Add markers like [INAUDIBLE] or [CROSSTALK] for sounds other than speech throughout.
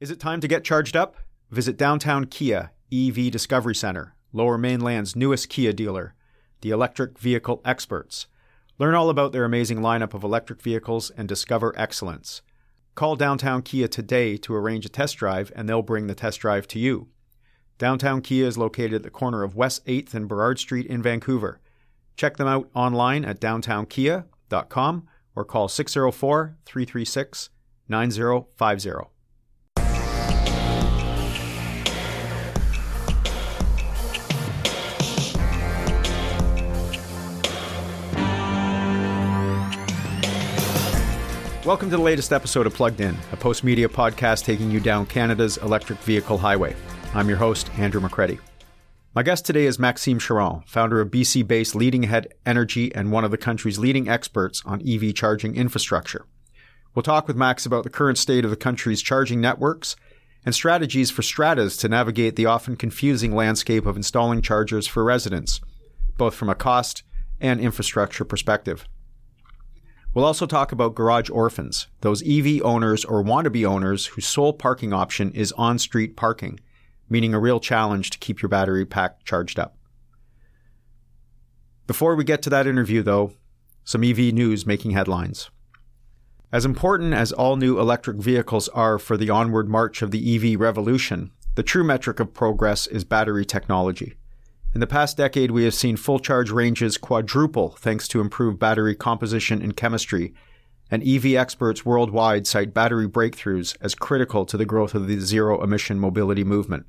Is it time to get charged up? Visit downtown Kia EV Discovery Center, Lower Mainland's newest Kia dealer, the electric vehicle experts. Learn all about their amazing lineup of electric vehicles and discover excellence. Call Downtown Kia today to arrange a test drive and they'll bring the test drive to you. Downtown Kia is located at the corner of West 8th and Burrard Street in Vancouver. Check them out online at downtownkia.com or call 604 336 9050. Welcome to the latest episode of Plugged In, a Postmedia podcast taking you down Canada's electric vehicle highway. I'm your host, Andrew McCredie. My guest today is Maxime Charron, founder of BC based Leading Ahead Energy and one of the country's leading experts on EV charging infrastructure. We'll talk with Max about the current state of the country's charging networks and strategies for stratas to navigate the often confusing landscape of installing chargers for residents, both from a cost and infrastructure perspective. We'll also talk about garage orphans, those EV owners or wannabe owners whose sole parking option is on street parking, meaning a real challenge to keep your battery pack charged up. Before we get to that interview, though, some EV news making headlines. As important as all new electric vehicles are for the onward march of the EV revolution, the true metric of progress is battery technology. In the past decade, we have seen full charge ranges quadruple thanks to improved battery composition and chemistry, and EV experts worldwide cite battery breakthroughs as critical to the growth of the zero emission mobility movement.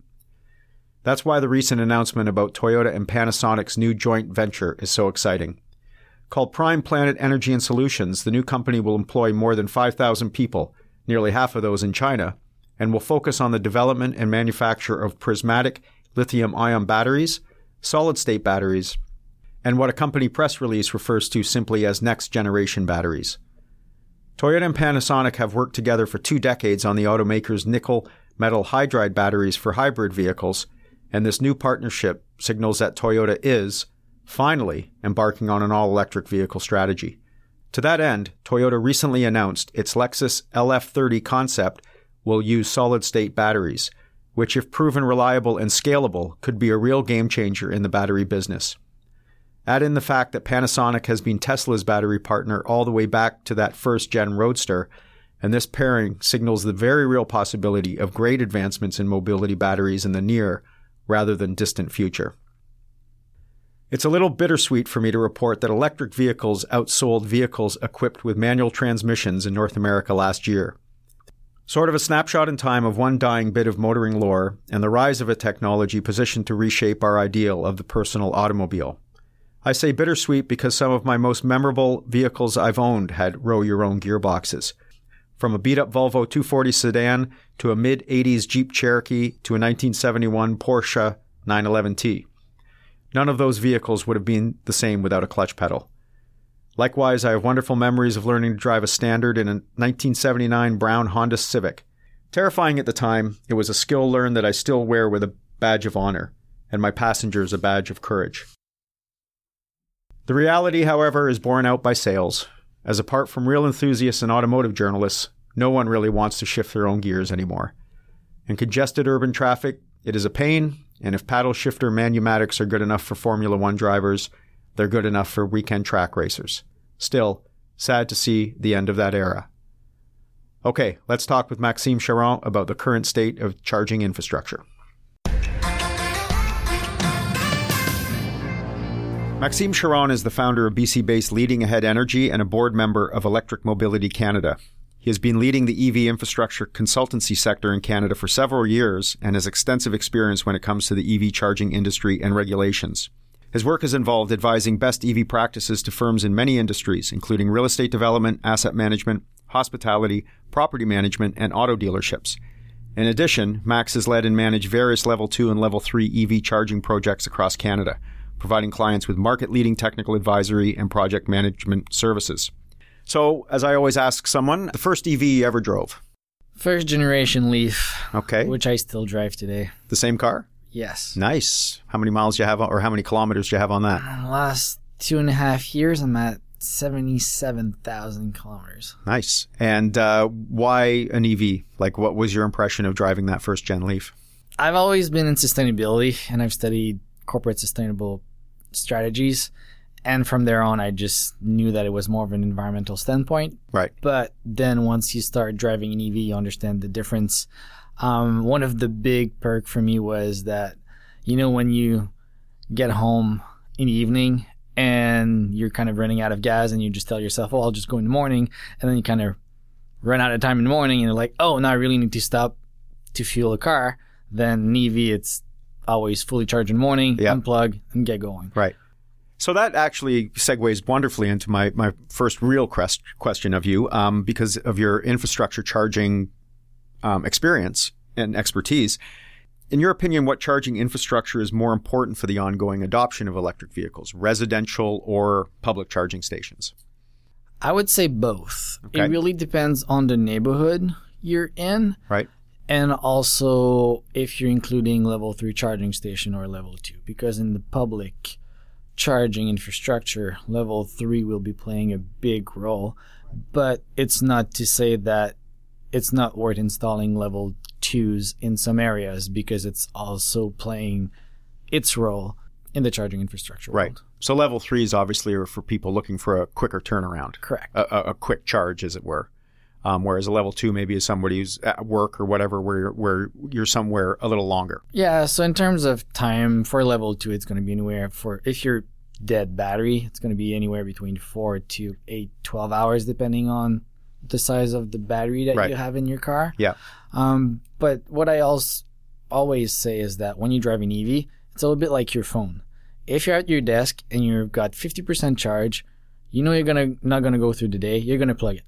That's why the recent announcement about Toyota and Panasonic's new joint venture is so exciting. Called Prime Planet Energy and Solutions, the new company will employ more than 5,000 people, nearly half of those in China, and will focus on the development and manufacture of prismatic lithium ion batteries solid state batteries, and what a company press release refers to simply as next generation batteries. Toyota and Panasonic have worked together for two decades on the automaker's nickel metal hydride batteries for hybrid vehicles, and this new partnership signals that Toyota is, finally, embarking on an all electric vehicle strategy. To that end, Toyota recently announced its Lexus LF30 concept will use solid state batteries, which, if proven reliable and scalable, could be a real game changer in the battery business. Add in the fact that Panasonic has been Tesla's battery partner all the way back to that first gen Roadster, and this pairing signals the very real possibility of great advancements in mobility batteries in the near rather than distant future. It's a little bittersweet for me to report that electric vehicles outsold vehicles equipped with manual transmissions in North America last year. Sort of a snapshot in time of one dying bit of motoring lore and the rise of a technology positioned to reshape our ideal of the personal automobile. I say bittersweet because some of my most memorable vehicles I've owned had row your own gearboxes. From a beat up Volvo 240 sedan to a mid 80s Jeep Cherokee to a 1971 Porsche 911T. None of those vehicles would have been the same without a clutch pedal. Likewise, I have wonderful memories of learning to drive a standard in a 1979 brown Honda Civic. Terrifying at the time, it was a skill learned that I still wear with a badge of honor, and my passengers a badge of courage. The reality, however, is borne out by sales, as apart from real enthusiasts and automotive journalists, no one really wants to shift their own gears anymore. In congested urban traffic, it is a pain, and if paddle shifter manumatics are good enough for Formula One drivers, they're good enough for weekend track racers. Still, sad to see the end of that era. Okay, let's talk with Maxime Charron about the current state of charging infrastructure. Maxime Charron is the founder of BC based Leading Ahead Energy and a board member of Electric Mobility Canada. He has been leading the EV infrastructure consultancy sector in Canada for several years and has extensive experience when it comes to the EV charging industry and regulations. His work has involved advising best EV practices to firms in many industries, including real estate development, asset management, hospitality, property management, and auto dealerships. In addition, Max has led and managed various Level 2 and Level 3 EV charging projects across Canada, providing clients with market leading technical advisory and project management services. So, as I always ask someone, the first EV you ever drove? First generation Leaf. Okay. Which I still drive today. The same car? Yes. Nice. How many miles do you have, or how many kilometers do you have on that? Uh, last two and a half years, I'm at 77,000 kilometers. Nice. And uh, why an EV? Like, what was your impression of driving that first gen Leaf? I've always been in sustainability and I've studied corporate sustainable strategies. And from there on, I just knew that it was more of an environmental standpoint. Right. But then once you start driving an EV, you understand the difference. Um, one of the big perk for me was that, you know, when you get home in the evening and you're kind of running out of gas and you just tell yourself, oh, I'll just go in the morning. And then you kind of run out of time in the morning and you're like, oh, now I really need to stop to fuel the car. Then EV, it's always fully charged in the morning, Yeah. unplug, and get going. Right. So that actually segues wonderfully into my, my first real quest- question of you, um, because of your infrastructure charging um, experience and expertise. In your opinion, what charging infrastructure is more important for the ongoing adoption of electric vehicles, residential or public charging stations? I would say both. Okay. It really depends on the neighborhood you're in. Right. And also if you're including level three charging station or level two, because in the public charging infrastructure, level three will be playing a big role. But it's not to say that it's not worth installing level twos in some areas because it's also playing its role in the charging infrastructure. Right. world. So level threes obviously are for people looking for a quicker turnaround, Correct. a, a, a quick charge, as it were. Um, whereas a level two maybe is somebody who's at work or whatever, where you're, where you're somewhere a little longer. Yeah, so in terms of time for level two, it's going to be anywhere for if you're dead battery, it's going to be anywhere between four to eight, 12 hours, depending on the size of the battery that Right. you have in your car. Yeah. Um, but what I also always say is that when you drive an EV, it's a little bit like your phone. If you're at your desk and you've got 50% charge, you know you're gonna not gonna go through the day. You're gonna plug it.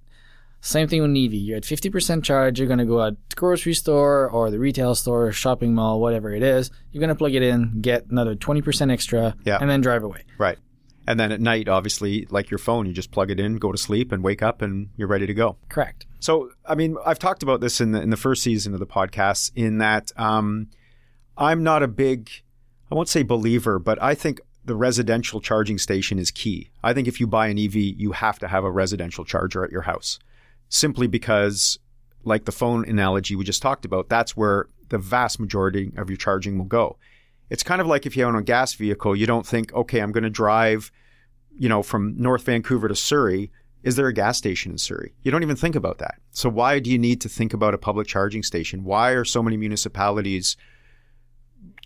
Same thing with an EV. You're at 50% charge. You're gonna go out to grocery store or the retail store, shopping mall, whatever it is. You're gonna plug it in, get another 20% extra, Yeah. and then drive away. Right. And then at night, obviously, like your phone, you just plug it in, go to sleep, and wake up, and you're ready to go. Correct. So, I mean, I've talked about this in the in the first season of the podcast. In that, um, I'm not a big, I won't say believer, but I think the residential charging station is key. I think if you buy an EV, you have to have a residential charger at your house, simply because, like the phone analogy we just talked about, that's where the vast majority of your charging will go. It's kind of like if you own a gas vehicle, you don't think, okay, I'm going to drive, you know, from North Vancouver to Surrey. Is there a gas station in Surrey? You don't even think about that. So why do you need to think about a public charging station? Why are so many municipalities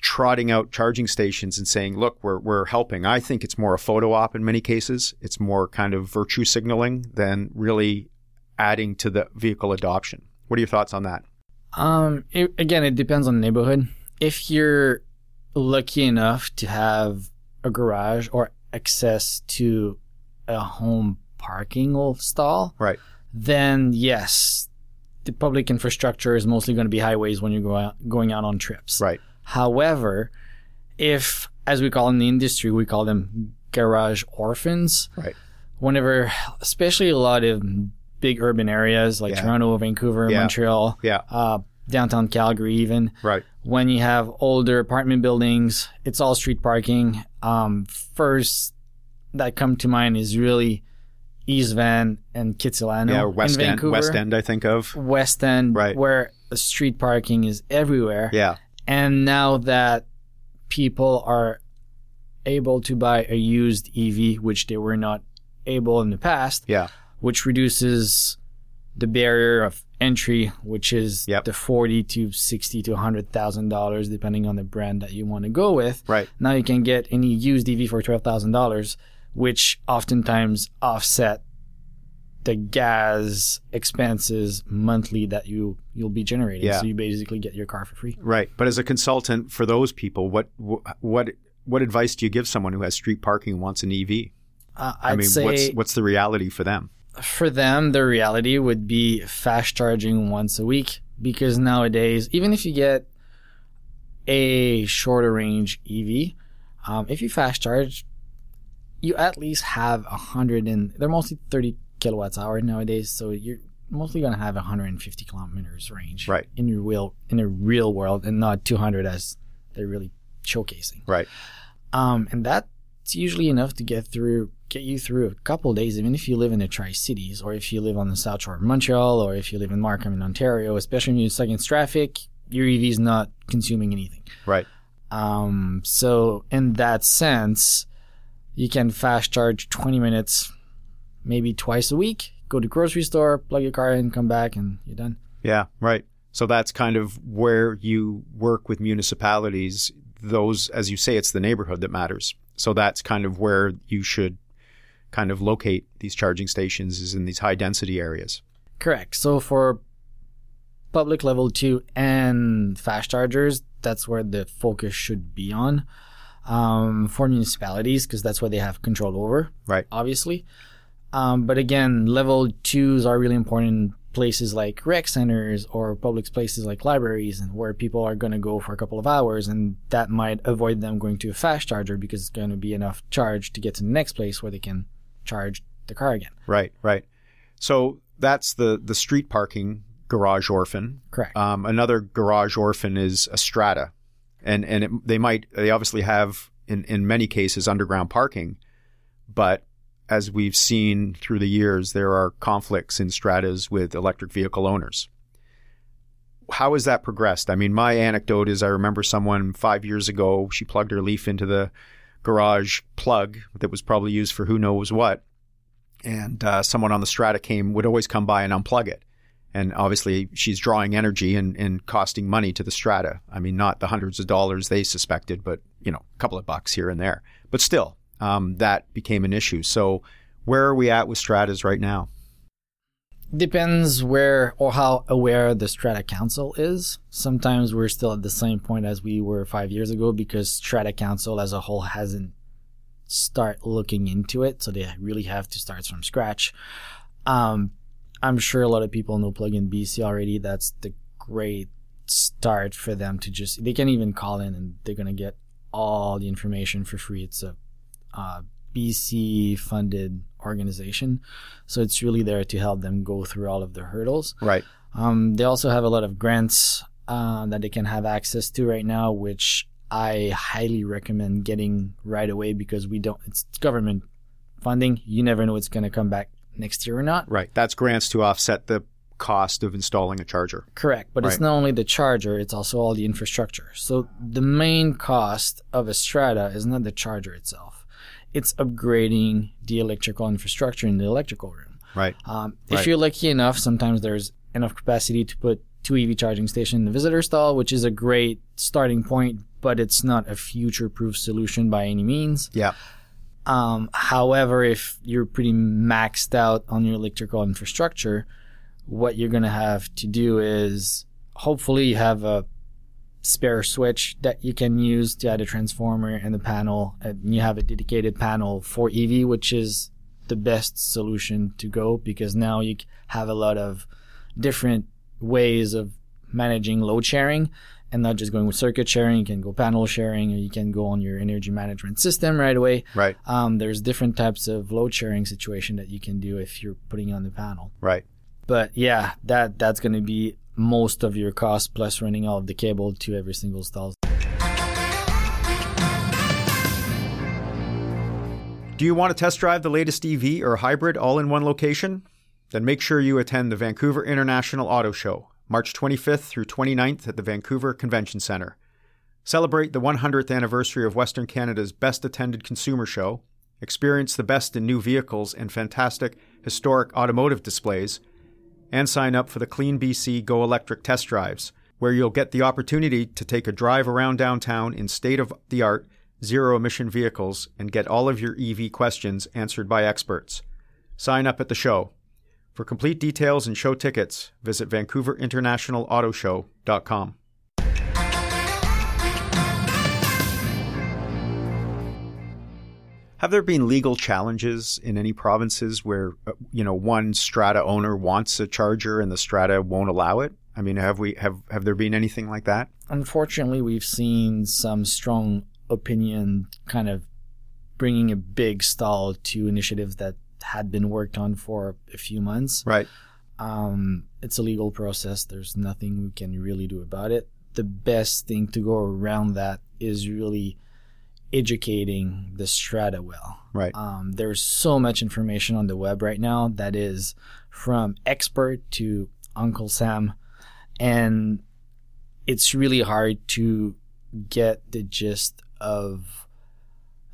trotting out charging stations and saying, look, we're, we're helping? I think it's more a photo op in many cases. It's more kind of virtue signaling than really adding to the vehicle adoption. What are your thoughts on that? Um, it, again, it depends on the neighborhood. If you're lucky enough to have a garage or access to a home parking stall, Right. then yes, the public infrastructure is mostly going to be highways when you're go out, going out on trips. Right. However, if, as we call in the industry, we call them garage orphans, Right. whenever, especially a lot of big urban areas like Yeah. Toronto, Vancouver, Yeah. Montreal, Yeah. uh, downtown Calgary, even Right. When you have older apartment buildings, it's all street parking. Um, first that come to mind is really East Van and Kitsilano Yeah. West in End. Vancouver. West End, I think of. West End, Right. where street parking is everywhere. Yeah. And now that people are able to buy a used EV, which they were not able in the past, Yeah. which reduces the barrier of entry, which is Yep. the forty to sixty to hundred thousand dollars, depending on the brand that you want to go with. Right. Now you can get any used EV for twelve thousand dollars, which oftentimes offset the gas expenses monthly that you you'll be generating. Yeah. So you basically get your car for free. Right. But as a consultant for those people, what what what advice do you give someone who has street parking and wants an EV? Uh, I'd I mean, say what's what's the reality for them? For them, the reality would be fast charging once a week because nowadays, even if you get a shorter range EV, um, if you fast charge, you at least have a hundred and they're mostly 30 kilowatts hour nowadays. So you're mostly going to have 150 kilometers range Right. in your real, in a real world and not 200 as they're really showcasing. Right. Um, and that it's usually enough to get through get you through a couple days, even if you live in the Tri Cities or if you live on the South Shore of Montreal or if you live in Markham in Ontario, especially when you're stuck in traffic, your EV is not consuming anything. Right. Um, so in that sense, you can fast charge 20 minutes, maybe twice a week. Go to grocery store, plug your car in, come back, and you're done. Yeah, right. So that's kind of where you work with municipalities. Those, as you say, it's the neighborhood that matters. So that's kind of where you should kind of locate these charging stations is in these high density areas. Correct. So for public level two and fast chargers, that's where the focus should be on. Um, for municipalities, because that's what they have control over. Right. Obviously. Um, but again, level twos are really important places like rec centers or public places like libraries and where people are going to go for a couple of hours and that might avoid them going to a fast charger because it's going to be enough charge to get to the next place where they can charge the car again. Right, right. So that's the the street parking garage orphan. Correct. Um, another garage orphan is a strata, and and it, they might they obviously have in in many cases underground parking, but as we've seen through the years, there are conflicts in stratas with electric vehicle owners. How has that progressed? I mean, my anecdote is I remember someone five years ago, she plugged her leaf into the garage plug that was probably used for who knows what. And uh, someone on the strata came, would always come by and unplug it. And obviously, she's drawing energy and, and costing money to the strata. I mean, not the hundreds of dollars they suspected, but, you know, a couple of bucks here and there. But still, um, that became an issue. So, where are we at with stratas right now? Depends where or how aware the Strata Council is. Sometimes we're still at the same point as we were five years ago because Strata Council as a whole hasn't start looking into it, so they really have to start from scratch. Um, I'm sure a lot of people know Plugin BC already. That's the great start for them to just they can even call in and they're gonna get all the information for free. It's a uh, BC funded organization. So it's really there to help them go through all of the hurdles. Right. Um, they also have a lot of grants uh, that they can have access to right now, which I highly recommend getting right away because we don't, it's government funding. You never know it's going to come back next year or not. Right. That's grants to offset the cost of installing a charger. Correct. But right. it's not only the charger, it's also all the infrastructure. So the main cost of a strata is not the charger itself it's upgrading the electrical infrastructure in the electrical room. Right. Um, if right. you're lucky enough, sometimes there's enough capacity to put two EV charging stations in the visitor stall, which is a great starting point, but it's not a future-proof solution by any means. Yeah. Um, however, if you're pretty maxed out on your electrical infrastructure, what you're going to have to do is hopefully you have a spare switch that you can use to add a transformer and the panel and you have a dedicated panel for EV which is the best solution to go because now you have a lot of different ways of managing load sharing and not just going with circuit sharing. You can go panel sharing, or you can go on your energy management system right away. Right. Um, there's different types of load sharing situation that you can do if you're putting on the panel. Right. But yeah, that that's going to be most of your cost plus running all of the cable to every single stall. Do you want to test drive the latest EV or hybrid all in one location? Then make sure you attend the Vancouver International Auto Show, March 25th through 29th at the Vancouver Convention Center. Celebrate the 100th anniversary of Western Canada's best attended consumer show, experience the best in new vehicles and fantastic historic automotive displays and sign up for the Clean BC Go Electric test drives, where you'll get the opportunity to take a drive around downtown in state of the art, zero emission vehicles and get all of your EV questions answered by experts. Sign up at the show. For complete details and show tickets, visit VancouverInternationalAutoShow.com. Have there been legal challenges in any provinces where uh, you know one strata owner wants a charger and the strata won't allow it? I mean, have we have have there been anything like that? Unfortunately, we've seen some strong opinion kind of bringing a big stall to initiatives that had been worked on for a few months. Right. Um, it's a legal process. There's nothing we can really do about it. The best thing to go around that is really educating the strata well. Right. Um, there's so much information on the web right now that is from expert to Uncle Sam, and it's really hard to get the gist of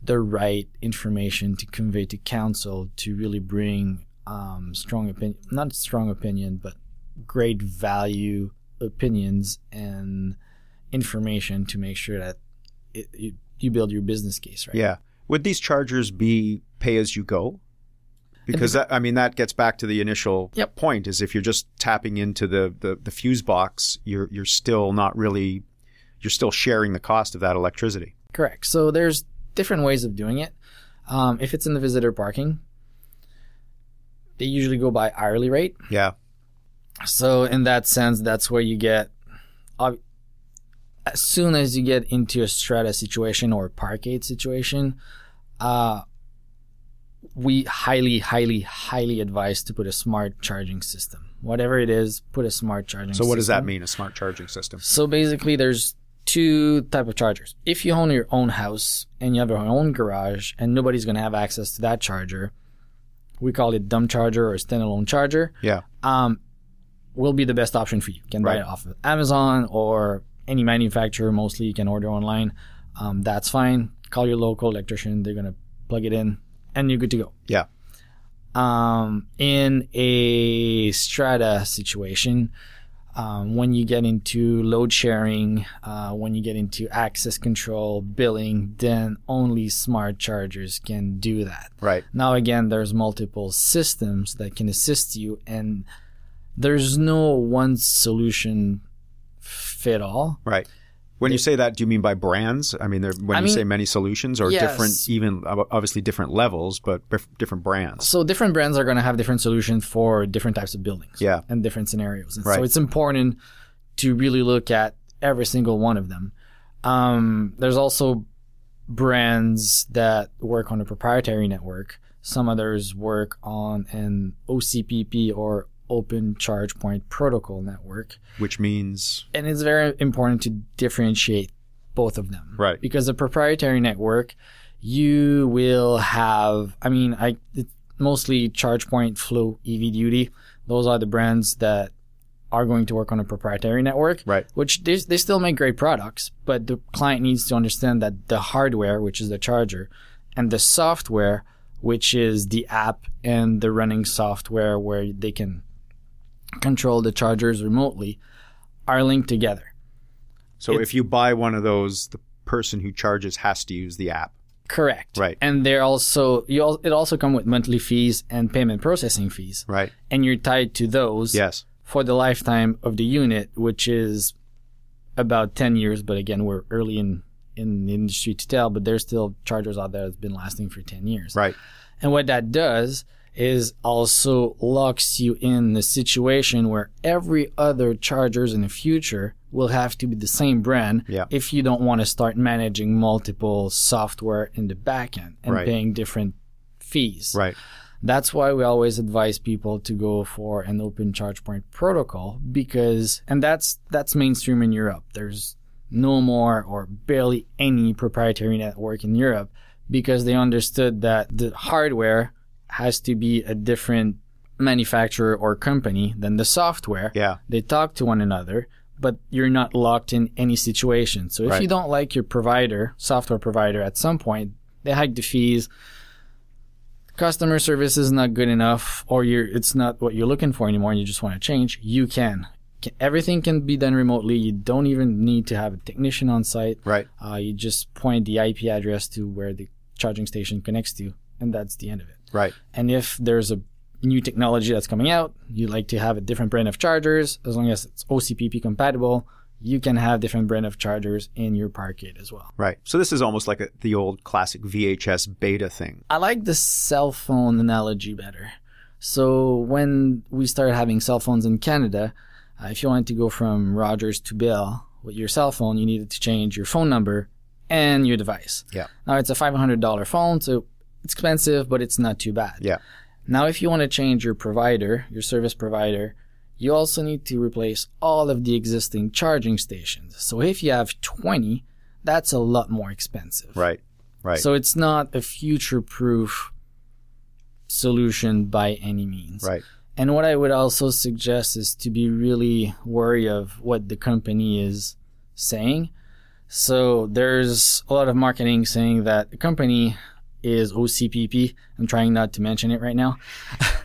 the right information to convey to council to really bring um, strong opinion, not strong opinion, but great value opinions and information to make sure that it, it, you build your business case right. Yeah. Would these chargers be pay as you go? Because that, I mean that gets back to the initial Yep. point is if you're just tapping into the, the, the fuse box, you're you're still not really you're still sharing the cost of that electricity. Correct. So there's different ways of doing it. Um, if it's in the visitor parking, they usually go by hourly rate. Yeah. So in that sense, that's where you get. As soon as you get into a strata situation or parkade situation, uh, we highly, highly, highly advise to put a smart charging system. Whatever it is, put a smart charging. So what does that mean? A smart charging system? So basically, there's two type of chargers. If you own your own house and you have your own garage and nobody's gonna have access to that charger, we call it dumb charger or standalone charger. Yeah. Um, will be the best option for you. You can buy it off of Amazon or any manufacturer. Mostly, you can order online. Um, that's fine. Call your local electrician. They're gonna plug it in, and you're good to go Yeah. um, in a strata situation, um, when you get into load sharing, uh, when you get into access control, billing, then only smart chargers can do that. Right. Now, again, there's multiple systems that can assist you, and there's no one solution fit all. Right. When you say that, do you mean by brands? I mean, there- when I you mean, say many solutions or yes. different, even obviously different levels, but different brands. So different brands are going to have different solutions for different types of buildings. Yeah. And different scenarios. And Right. so it's important to really look at every single one of them. Um, there's also brands that work on a proprietary network. Some others work on an OCPP or Open Charge Point Protocol network. Which means, And it's very important to differentiate both of them. Right. Because a proprietary network, you will have, I mean, I it's mostly ChargePoint, FLO, EV Duty. Those are the brands that are going to work on a proprietary network. right. Which they, they still make great products, but the client needs to understand that the hardware, which is the charger, and the software, which is the app and the running software where they can control the chargers remotely, are linked together. So It's- if you buy one of those, the person who charges has to use the app. Correct. Right. And they're also you al- it also come with monthly fees and payment processing fees, Right. and you're tied to those Yes. for the lifetime of the unit, which is about ten years. But again, we're early in in the industry to tell, but there's still chargers out there that's been lasting for ten years. Right. And what that does is also locks you in the situation where every other chargers in the future will have to be the same brand Yeah. if you don't want to start managing multiple software in the back end and Right. paying different fees. Right. That's why we always advise people to go for an open charge point protocol because and that's that's mainstream in Europe. There's no more or barely any proprietary network in Europe because they understood that the hardware has to be a different manufacturer or company than the software. Yeah. They talk to one another, but you're not locked in any situation. So if Right. you don't like your provider, software provider at some point, they hike the fees. Customer service is not good enough or you're it's not what you're looking for anymore and you just want to change, you can. Everything can be done remotely. You don't even need to have a technician on site. Right. Uh, you just point the IP address to where the charging station connects to, and that's the end of it. Right. And if there's a new technology that's coming out, you like to have a different brand of chargers, as long as it's OCPP compatible, you can have different brand of chargers in your parkade as well. Right. So this is almost like a, the old classic VHS beta thing. I like the cell phone analogy better. So when we started having cell phones in Canada, uh, if you wanted to go from Rogers to Bell with your cell phone, you needed to change your phone number and your device. Yeah. Now it's a $500 phone, so expensive, but it's not too bad. Yeah. Now, if you want to change your provider, your service provider, you also need to replace all of the existing charging stations. So if you have 20, that's a lot more expensive. Right. Right. So it's not a future proof solution by any means. right. And what I would also suggest is to be really wary of what the company is saying. So there's a lot of marketing saying that the company is OCPP. I'm trying not to mention it right now.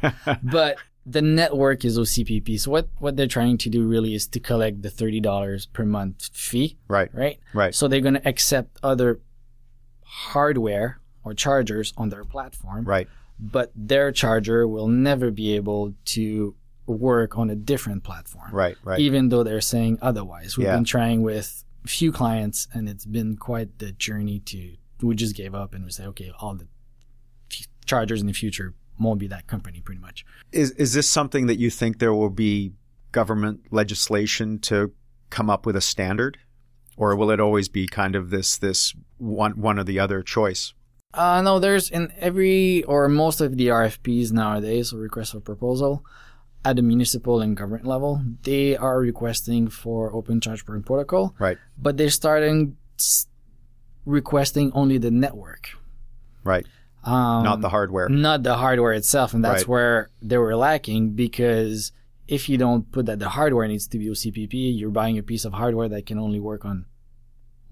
[LAUGHS] but the network is OCPP. So what, what they're trying to do really is to collect the $30 per month fee, Right. right? Right. So they're going to accept other hardware or chargers on their platform Right. but their charger will never be able to work on a different platform. Right. Right. Even though they're saying otherwise. We've Yeah. been trying with few clients and it's been quite the journey to we just gave up and we say, okay, all the f- chargers in the future won't be that company pretty much. Is is this something that you think there will be government legislation to come up with a standard, or will it always be kind of this this one one or the other choice? Uh, no, there's in every or most of the RFPs nowadays, or request for proposal, at the municipal and government level, they are requesting for open charge point protocol. Right. but they're starting requesting only the network, Right. um, Not the hardware. not the hardware itself, and that's Right. where they were lacking because if you don't put that the hardware needs to be OCPP, you're buying a piece of hardware that can only work on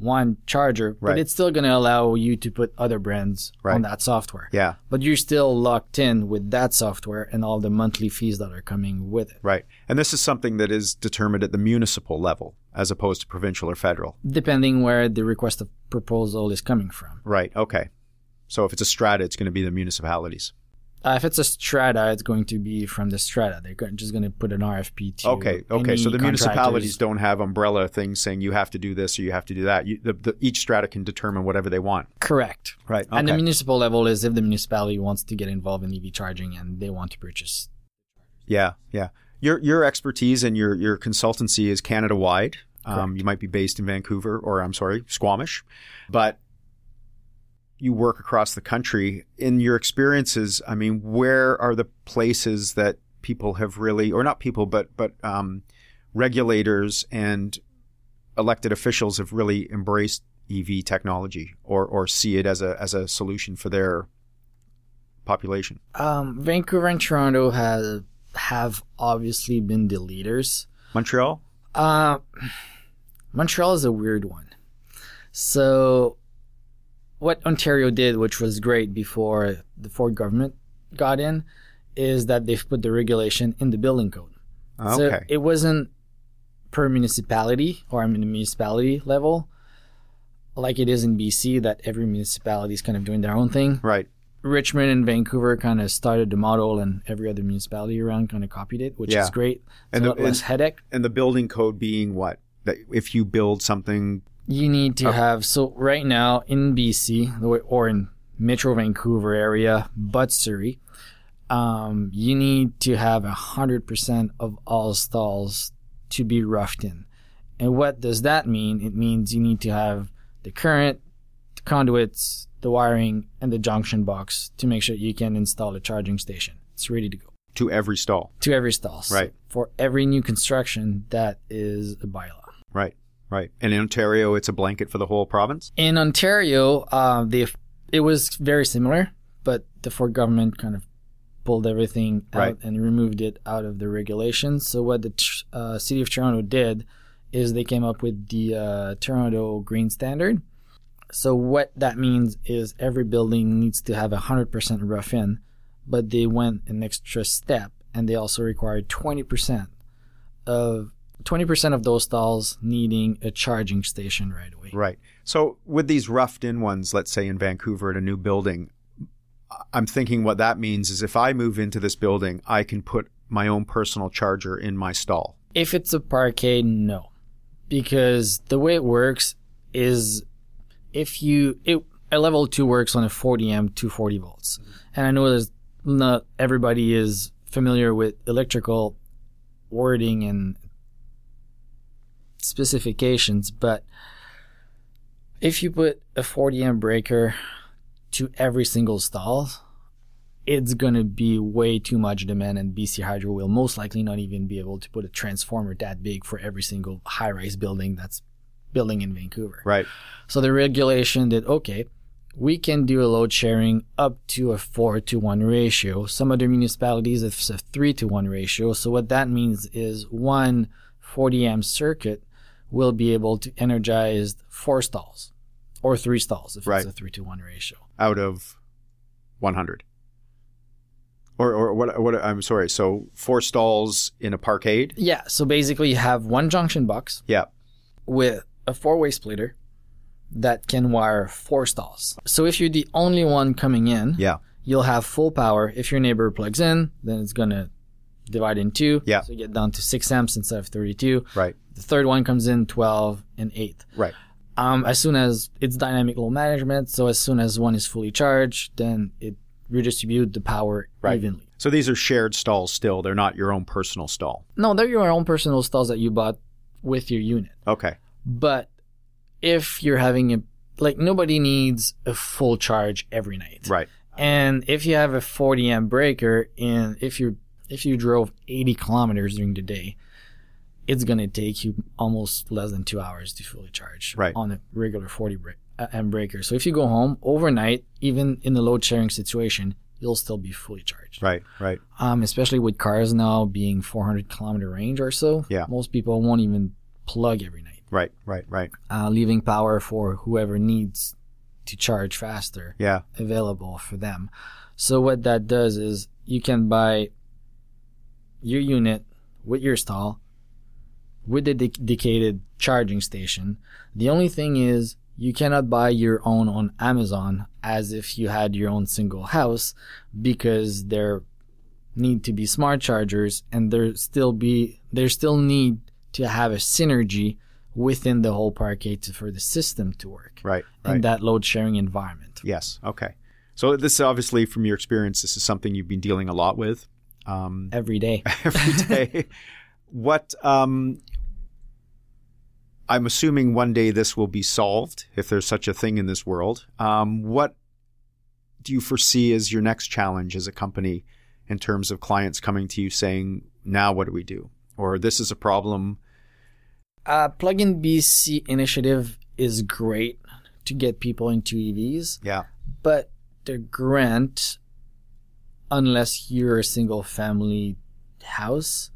one charger, Right. but it's still going to allow you to put other brands Right. on that software. Yeah. But you're still locked in with that software and all the monthly fees that are coming with it, Right. And this is something that is determined at the municipal level as opposed to provincial or federal. depending where the request of proposal is coming from. Right. Okay. So if it's a strata, it's going to be the municipalities. Uh, if it's a strata, it's going to be from the strata. They're just going to put an RFP to. Okay. Okay. So the municipalities don't have umbrella things saying you have to do this or you have to do that. You, the, the, each strata can determine whatever they want. Correct. Right. And the municipal level is if the municipality wants to get involved in EV charging and they want to purchase. Yeah. Yeah. Your your expertise and your your consultancy is Canada wide. Um, you might be based in Vancouver or I'm sorry, Squamish, but you work across the country. In your experiences, I mean, where are the places that people have really, or not people, but but um, regulators and elected officials have really embraced EV technology or or see it as a as a solution for their population? Um, Vancouver and Toronto have have obviously been the leaders. Montreal. Uh, Montreal is a weird one. So, what Ontario did, which was great before the Ford government got in, is that they've put the regulation in the building code. Okay. So it wasn't per municipality or I mean the municipality level, like it is in BC that every municipality is kind of doing their own thing. right. Richmond and Vancouver kind of started the model, and every other municipality around kind of copied it, which Yeah. is great. It's And a the- less headache. And the building code being what? That if you build something, You need to Okay. have so right now in BC or in Metro Vancouver area, but Surrey, um, you need to have a hundred percent of all stalls to be roughed in. And what does that mean? It means you need to have the current, the conduits, the wiring, and the junction box to make sure you can install a charging station. It's ready to go to every stall. to every stall. So Right. for every new construction, that is a bylaw. Right. Right. And in Ontario, it's a blanket for the whole province. In Ontario, uh, they it was very similar, but the Ford government kind of pulled everything out Right. and removed it out of the regulations. So what the uh, city of Toronto did is they came up with the uh, Toronto Green Standard. So what that means is every building needs to have a hundred percent rough in, but they went an extra step and they also required twenty percent of twenty percent of those stalls needing a charging station right away. Right. So with these roughed in ones, let's say in Vancouver at a new building, I'm thinking what that means is if I move into this building, I can put my own personal charger in my stall. If it's a parkade, no, because the way it works is if you it a level two works on a 40 amp 240 volts, mm-hmm. and I know there's not everybody is familiar with electrical wording and specifications, but if you put a 40 amp breaker to every single stall, it's going to be way too much demand, and BC Hydro will most likely not even be able to put a transformer that big for every single high rise building that's building in Vancouver. Right. So the regulation did okay, we can do a load sharing up to a 4 to 1 ratio. Some other municipalities it's a 3 to 1 ratio. So what that means is one 40 amp circuit will be able to energize four stalls or three stalls if Right. it's a 3 to 1 ratio. out of 100. Or, or what, what? I'm sorry. So four stalls in a parkade. Yeah, so basically you have one junction box Yeah. with a four-way splitter that can wire four stalls. So if you're the only one coming in, Yeah. you'll have full power. If your neighbor plugs in, then it's gonna divide in two. Yeah. So you get down to six amps instead of 32. Right. The third one comes in 12 and 8. Right. Um, as soon as it's dynamic load management, so as soon as one is fully charged, then it redistributes the power Right. evenly. So these are shared stalls still. They're not your own personal stall. No, they're your own personal stalls that you bought with your unit. Okay. But if you're having a like nobody needs a full charge every night. Right. And if you have a 40 amp breaker and if you if you drove 80 kilometers during the day, it's going to take you almost less than 2 hours to fully charge Right. on a regular 40 bre- uh, amp breaker. So if you go home overnight, even in the load sharing situation, you'll still be fully charged. Right. Right. Um, especially with cars now being 400 kilometer range or so. Yeah. Most people won't even plug every night Right. Right. Right. uh, leaving power for whoever needs to charge faster Yeah. available for them. So what that does is you can buy your unit with your stall with the dedicated charging station. The only thing is you cannot buy your own on Amazon as if you had your own single house because there need to be smart chargers and there still be there still need to have a synergy within the whole parkade to, for the system to work Right. in Right. that load sharing environment. Yes. Okay. So this obviously, from your experience, this is something you've been dealing a lot with um, [LAUGHS] every day. every day. what? Um, I'm assuming one day this will be solved, if there's such a thing in this world. Um, what do you foresee as your next challenge as a company in terms of clients coming to you saying, "Now, what do we do?" Or this is a problem. Uh, Plug-in BC initiative is great to get people into EVs, Yeah. but the grant, unless you're a single family house,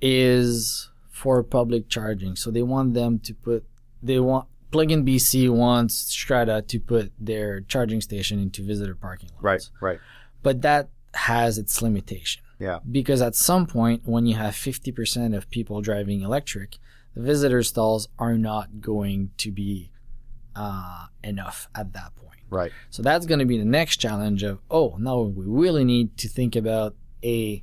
is for public charging. So they want them to put, they want, Plug-in BC wants Strata to put their charging station into visitor parking lots. Right. Right. But that has its limitation. Yeah. because at some point when you have 50% of people driving electric the visitor stalls are not going to be uh, enough at that point Right. so that's going to be the next challenge of oh now we really need to think about a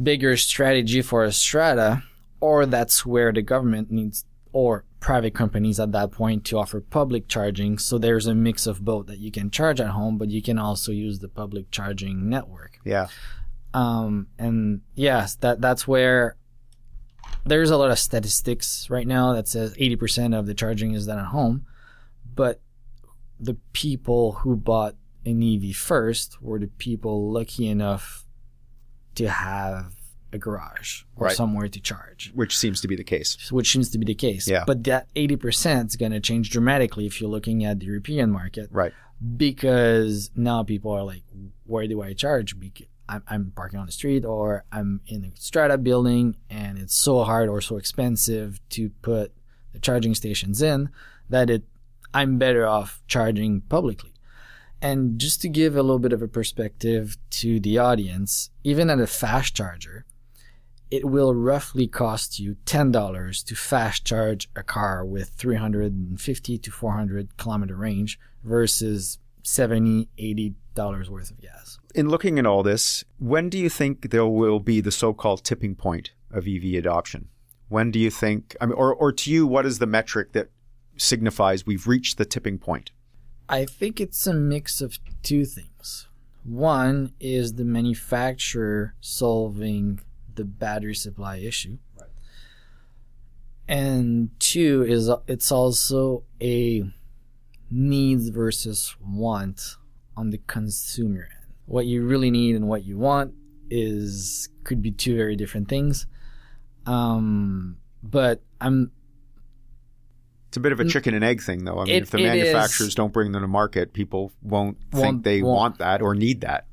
bigger strategy for a strata or that's where the government needs or private companies at that point to offer public charging so there's a mix of both that you can charge at home but you can also use the public charging network Yeah. um, and yes, that that's where there's a lot of statistics right now that says 80% of the charging is done at home, but the people who bought an EV first were the people lucky enough to have a garage or Right. somewhere to charge, Which seems to be the case. which seems to be the case. Yeah. But that 80% is going to change dramatically if you're looking at the European market Right. because now people are like, where do I charge? I'm, I'm parking on the street or I'm in a strata building and it's so hard or so expensive to put the charging stations in that it I'm better off charging publicly. And just to give a little bit of a perspective to the audience, even at a fast charger, it will roughly cost you $10 to fast charge a car with 350 to 400 kilometer range versus 70 80 dollars worth of gas In looking at all this, when do you think there will be the so-called tipping point of EV adoption? When do you think, I mean, or, or to you, what is the metric that signifies we've reached the tipping point? i think it's a mix of two things one is the manufacturer solving the battery supply issue and two is it's also a needs versus want on the consumer end what you really need and what you want is could be two very different things um but i'm It's a bit of a chicken and egg thing, though. I mean, It- if the manufacturers is. don't bring them to market, people won't, think Won't- they won't. want that or need that.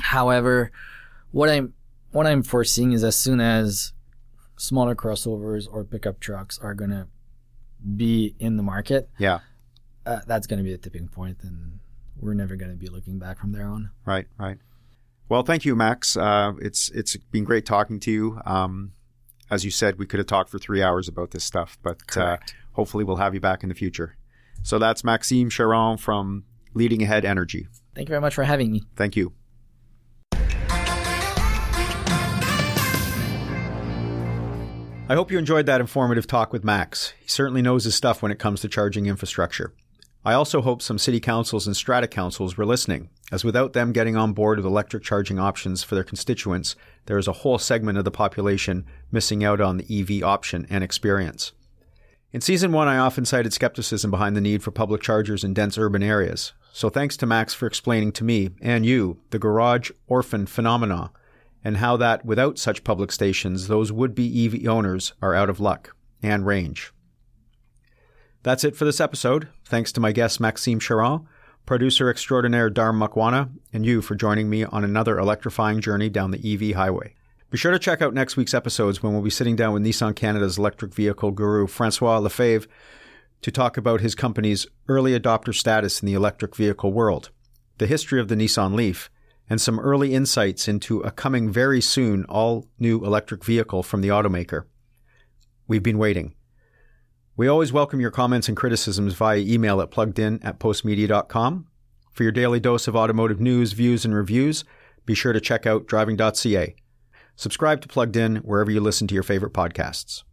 However, what I'm what I'm foreseeing is as soon as smaller crossovers or pickup trucks are gonna be in the market, Yeah, uh, that's gonna be the tipping point, and we're never gonna be looking back from there on. right, right. Well, thank you, Max. Uh, it's it's been great talking to you. Um, as you said, we could have talked for three hours about this stuff, but uh, hopefully we'll have you back in the future. So that's Maxime Charon from Leading Ahead Energy. Thank you very much for having me. Thank you. I hope you enjoyed that informative talk with Max. He certainly knows his stuff when it comes to charging infrastructure. I also hope some city councils and strata councils were listening, as without them getting on board with electric charging options for their constituents, there is a whole segment of the population missing out on the EV option and experience. In season one, I often cited skepticism behind the need for public chargers in dense urban areas. So thanks to Max for explaining to me and you the garage orphan phenomena and how that without such public stations, those would be EV owners are out of luck and range. That's it for this episode. Thanks to my guest Maxime Charon, producer extraordinaire Dharm Makwana, and you for joining me on another electrifying journey down the EV highway. Be sure to check out next week's episodes when we'll be sitting down with Nissan Canada's electric vehicle guru Francois Lefebvre to talk about his company's early adopter status in the electric vehicle world, the history of the Nissan Leaf, and some early insights into a coming very soon all new electric vehicle from the automaker. We've been waiting. We always welcome your comments and criticisms via email at pluggedin at postmedia.com. For your daily dose of automotive news, views, and reviews, be sure to check out driving.ca. Subscribe to Plugged In wherever you listen to your favorite podcasts.